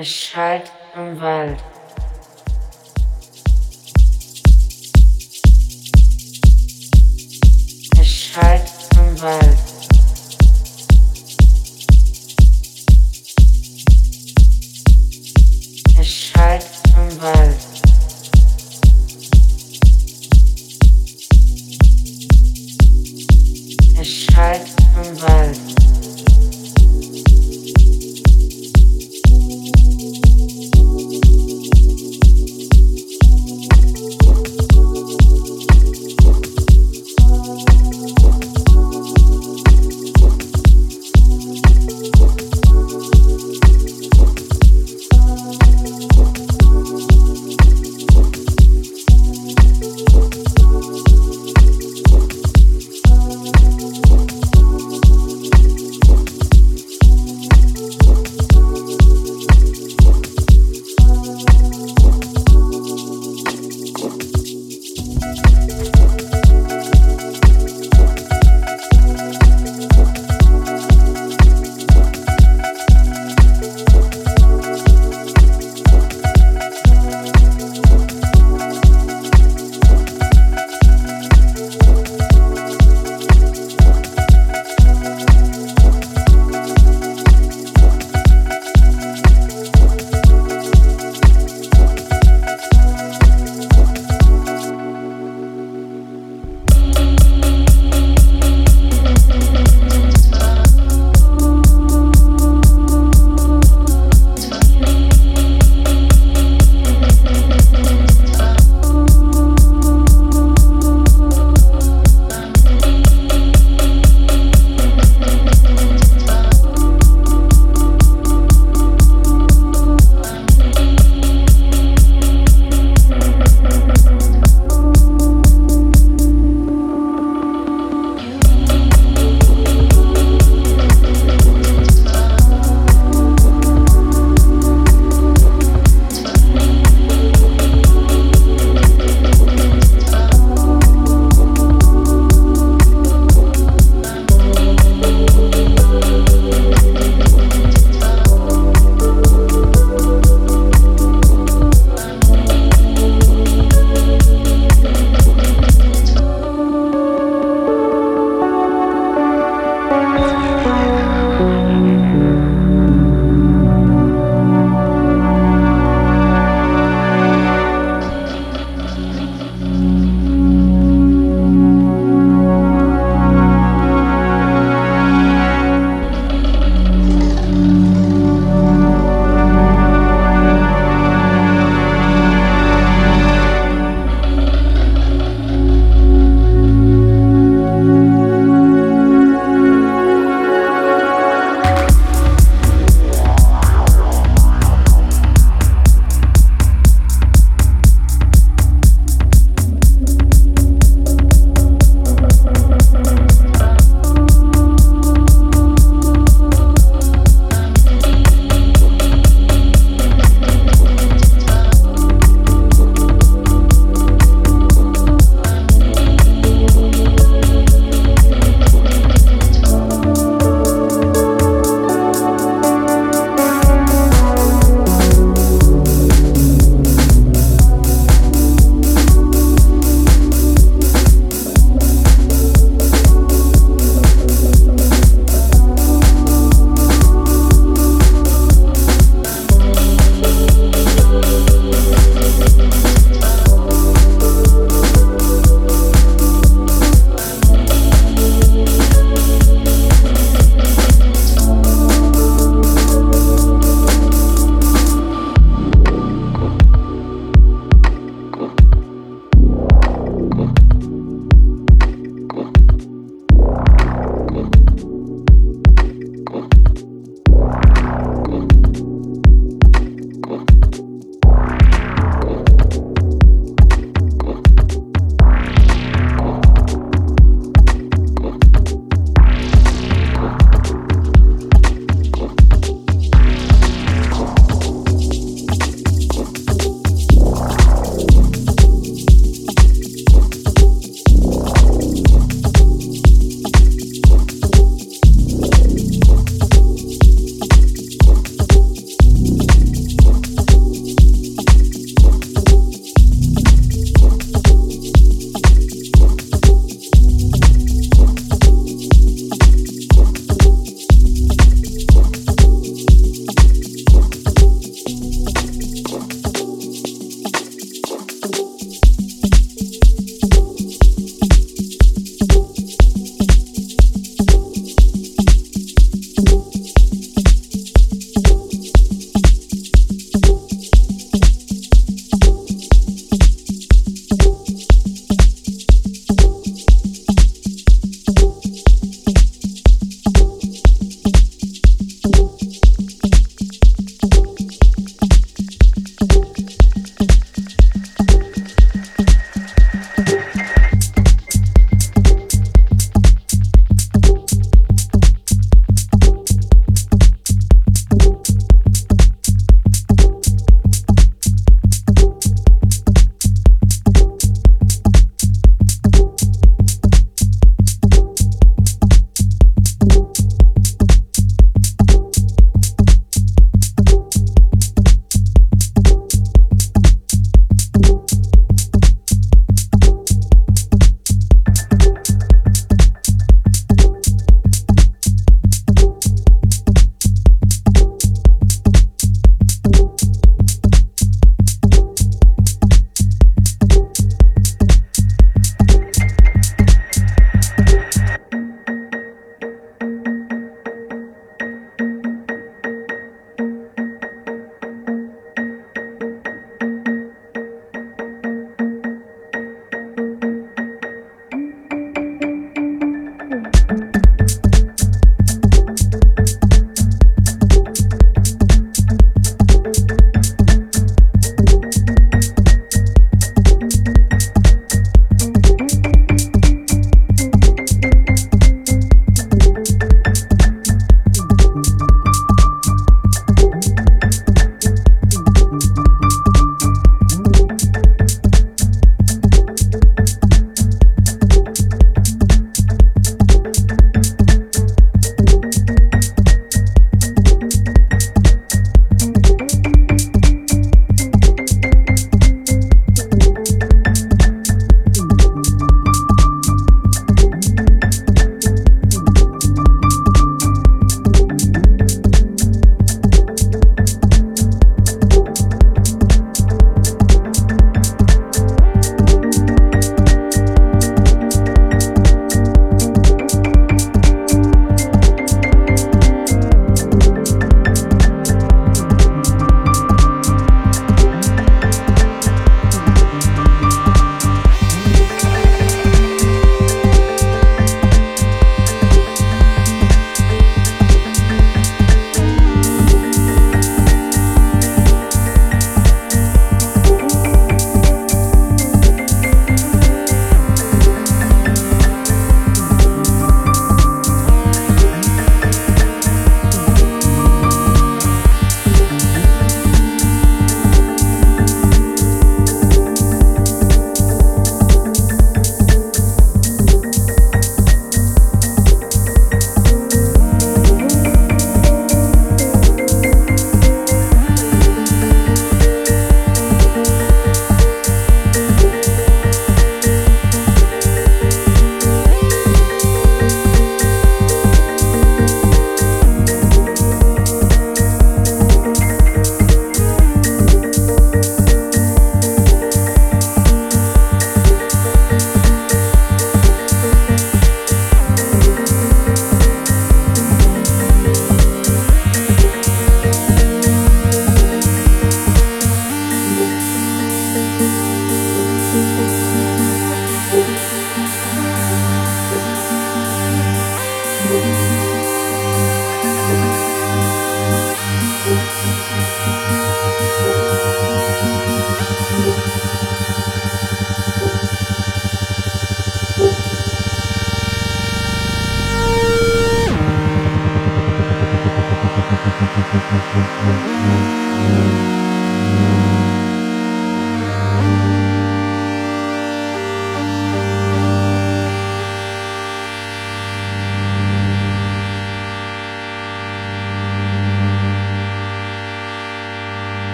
Es schallt im Wald. Es schallt im Wald.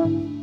Bye.